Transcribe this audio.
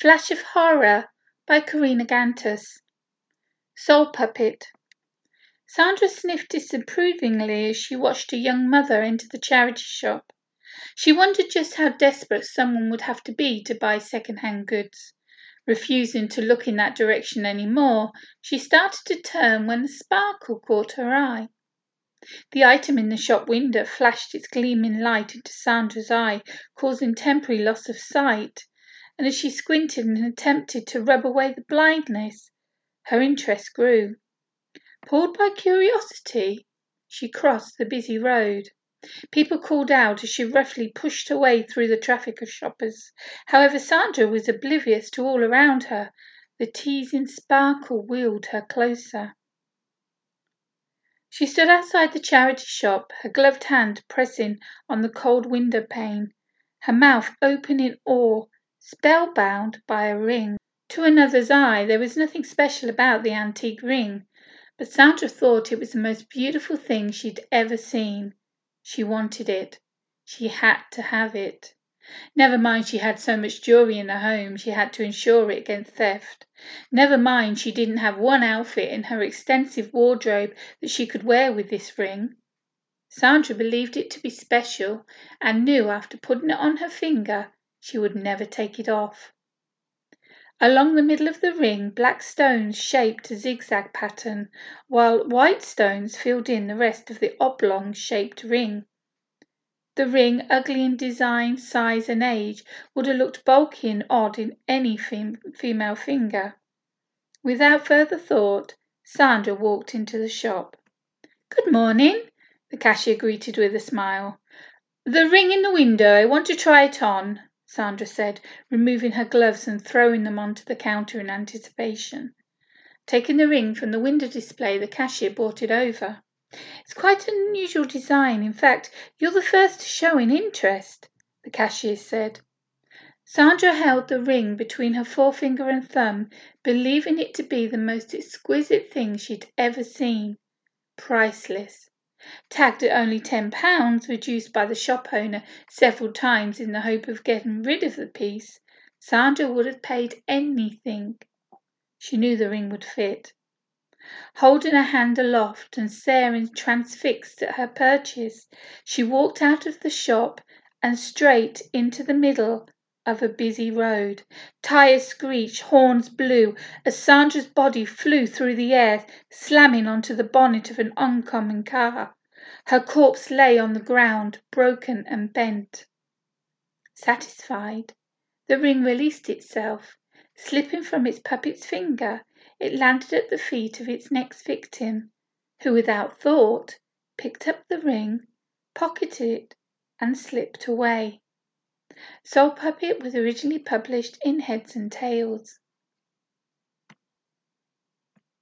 Flash of Horror by Karina Gantus. Soul Puppet. Sandra sniffed disapprovingly as she watched a young mother enter the charity shop. She wondered just how desperate someone would have to be to buy second-hand goods. Refusing to look in that direction any more, she started to turn when a sparkle caught her eye. The item in the shop window flashed its gleaming light into Sandra's eye, causing temporary loss of sight, and as she squinted and attempted to rub away the blindness, her interest grew. Pulled by curiosity, she crossed the busy road. People called out as she roughly pushed her way through the traffic of shoppers. However, Sandra was oblivious to all around her. The teasing sparkle wheeled her closer. She stood outside the charity shop, her gloved hand pressing on the cold window pane, her mouth open in awe, spellbound by a ring. To another's eye there was nothing special about the antique ring, but Sandra thought it was the most beautiful thing she'd ever seen. She wanted it. She had to have it. Never mind she had so much jewelry in her home she had to insure it against theft. Never mind she didn't have one outfit in her extensive wardrobe that she could wear with this ring. Sandra believed it to be special and knew after putting it on her finger she would never take it off. Along the middle of the ring black stones shaped a zigzag pattern, while white stones filled in the rest of the oblong shaped ring. The ring, ugly in design, size, and age, would have looked bulky and odd in any fem- female finger. Without further thought, Sandra walked into the shop. Good morning, the cashier greeted with a smile. The ring in the window, I want to try it on, Sandra said, removing her gloves and throwing them onto the counter in anticipation. Taking the ring from the window display, the cashier brought it over. It's quite an unusual design. In fact, you're the first to show an interest, the cashier said. Sandra held the ring between her forefinger and thumb, believing it to be the most exquisite thing she'd ever seen. Priceless. Tagged at only ten pounds, reduced by the shop owner several times in the hope of getting rid of the piece, Sandra would have paid anything. She knew the ring would fit holding her hand aloft and staring transfixed at her purchase, she walked out of the shop and straight into the middle of a busy road. Tires screeched, horns blew, as Sandra's body flew through the air, slamming onto the bonnet of an oncoming car. Her corpse lay on the ground, broken and bent. Satisfied, the ring released itself, slipping from its puppet's finger it landed at the feet of its next victim, who without thought picked up the ring, pocketed it, and slipped away. Soul Puppet was originally published in Heads and Tails.